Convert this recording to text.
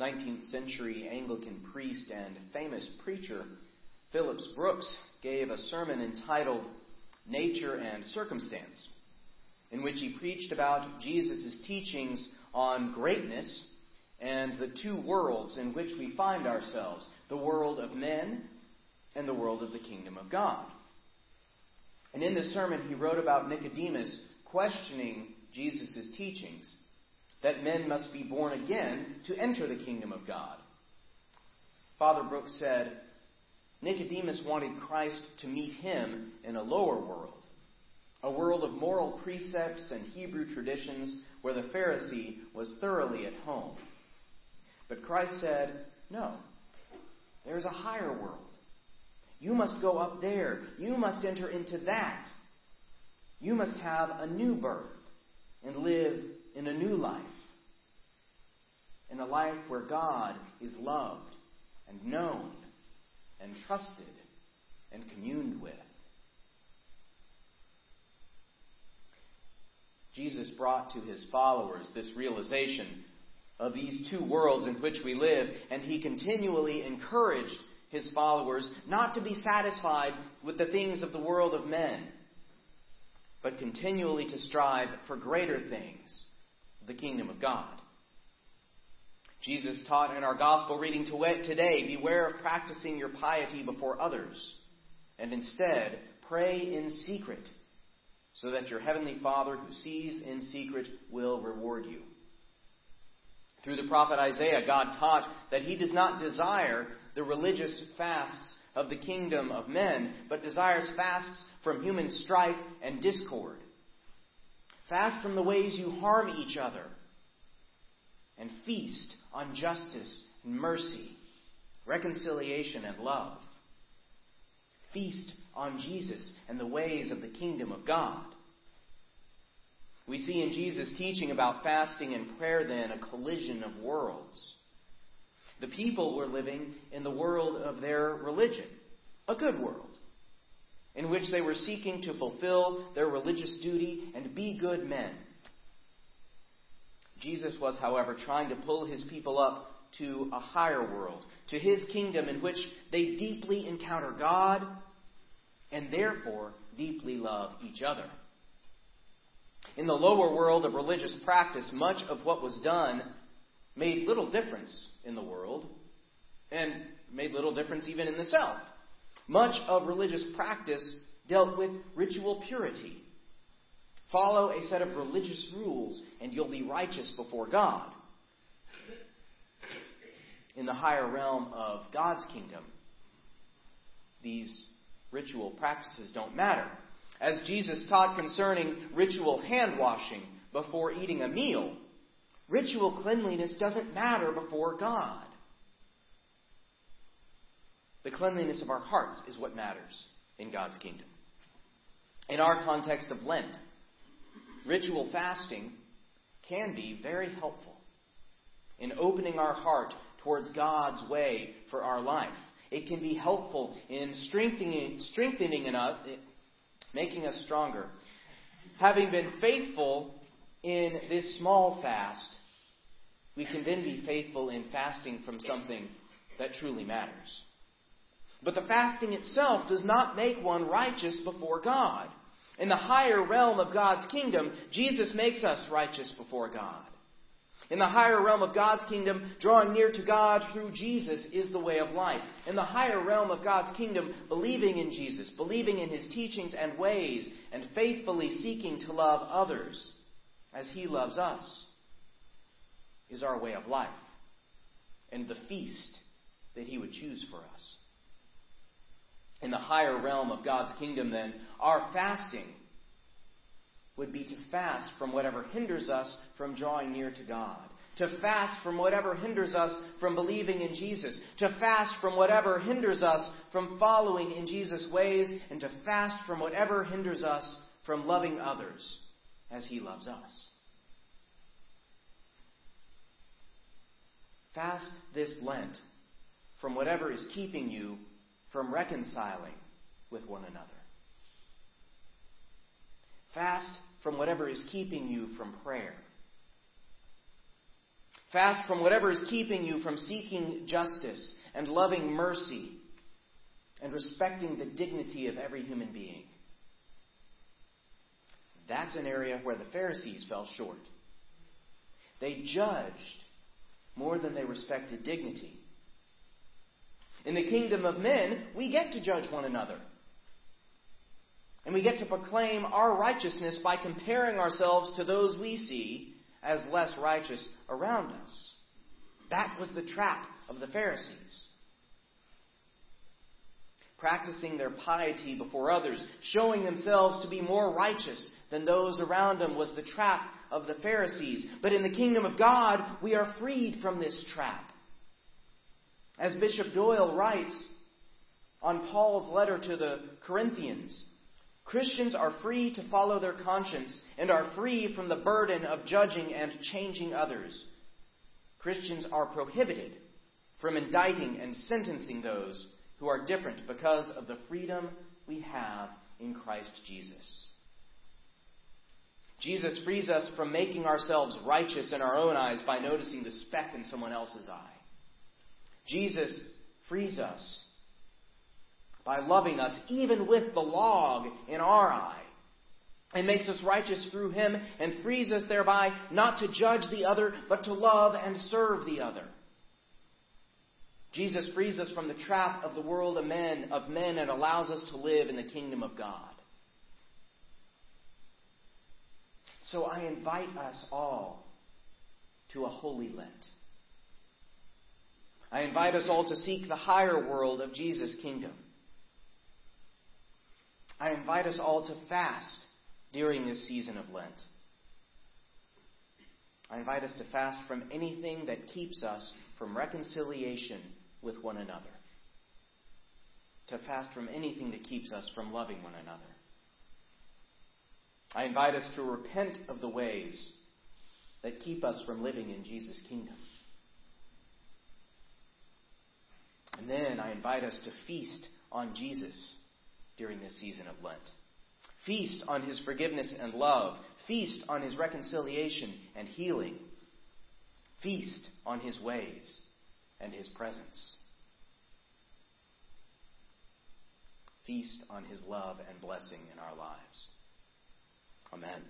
19th century Anglican priest and famous preacher Phillips Brooks gave a sermon entitled Nature and Circumstance, in which he preached about Jesus' teachings on greatness and the two worlds in which we find ourselves the world of men and the world of the kingdom of God. And in this sermon, he wrote about Nicodemus questioning Jesus' teachings that men must be born again to enter the kingdom of God. Father Brooks said, Nicodemus wanted Christ to meet him in a lower world, a world of moral precepts and Hebrew traditions where the Pharisee was thoroughly at home. But Christ said, No, there's a higher world. You must go up there. You must enter into that. You must have a new birth and live in a new life. In a life where God is loved and known and trusted and communed with. Jesus brought to his followers this realization of these two worlds in which we live, and he continually encouraged his followers not to be satisfied with the things of the world of men, but continually to strive for greater things, the kingdom of God. Jesus taught in our gospel reading today beware of practicing your piety before others, and instead pray in secret, so that your heavenly Father who sees in secret will reward you. Through the prophet Isaiah, God taught that he does not desire the religious fasts of the kingdom of men, but desires fasts from human strife and discord. Fast from the ways you harm each other, and feast on justice and mercy, reconciliation and love. Feast on Jesus and the ways of the kingdom of God. We see in Jesus' teaching about fasting and prayer, then, a collision of worlds. The people were living in the world of their religion, a good world, in which they were seeking to fulfill their religious duty and be good men. Jesus was, however, trying to pull his people up to a higher world, to his kingdom in which they deeply encounter God and therefore deeply love each other. In the lower world of religious practice, much of what was done made little difference in the world and made little difference even in the self. Much of religious practice dealt with ritual purity. Follow a set of religious rules and you'll be righteous before God. In the higher realm of God's kingdom, these ritual practices don't matter as Jesus taught concerning ritual hand washing before eating a meal, ritual cleanliness doesn't matter before God. The cleanliness of our hearts is what matters in God's kingdom. In our context of Lent, ritual fasting can be very helpful in opening our heart towards God's way for our life. It can be helpful in strengthening, strengthening uh, making us stronger. Having been faithful in this small fast, we can then be faithful in fasting from something that truly matters. But the fasting itself does not make one righteous before God. In the higher realm of God's kingdom, Jesus makes us righteous before God. In the higher realm of God's kingdom, drawing near to God through Jesus is the way of life. In the higher realm of God's kingdom, believing in Jesus, believing in his teachings and ways, and faithfully seeking to love others as he loves us is our way of life and the feast that he would choose for us. In the higher realm of God's kingdom, then, our fasting would be to fast from whatever hinders us from drawing near to God. To fast from whatever hinders us from believing in Jesus. To fast from whatever hinders us from following in Jesus' ways. And to fast from whatever hinders us from loving others as He loves us. Fast this Lent from whatever is keeping you from reconciling with one another. Fast from whatever is keeping you from prayer. Fast from whatever is keeping you from seeking justice and loving mercy and respecting the dignity of every human being. That's an area where the Pharisees fell short. They judged more than they respected dignity. In the kingdom of men, we get to judge one another. And we get to proclaim our righteousness by comparing ourselves to those we see as less righteous around us. That was the trap of the Pharisees practicing their piety before others, showing themselves to be more righteous than those around them was the trap of the Pharisees. But in the kingdom of God, we are freed from this trap. As Bishop Doyle writes on Paul's letter to the Corinthians, Christians are free to follow their conscience and are free from the burden of judging and changing others. Christians are prohibited from indicting and sentencing those who are different because of the freedom we have in Christ Jesus. Jesus frees us from making ourselves righteous in our own eyes by noticing the speck in someone else's eye. Jesus frees us by loving us even with the log in our eye and makes us righteous through him and frees us thereby not to judge the other but to love and serve the other. Jesus frees us from the trap of the world of men, of men and allows us to live in the kingdom of God. So I invite us all to a holy Lent. I invite us all to seek the higher world of Jesus' kingdom. I invite us all to fast during this season of Lent. I invite us to fast from anything that keeps us from reconciliation with one another. To fast from anything that keeps us from loving one another. I invite us to repent of the ways that keep us from living in Jesus' kingdom. And then I invite us to feast on Jesus during this season of Lent. Feast on his forgiveness and love. Feast on his reconciliation and healing. Feast on his ways and his presence. Feast on his love and blessing in our lives. Amen.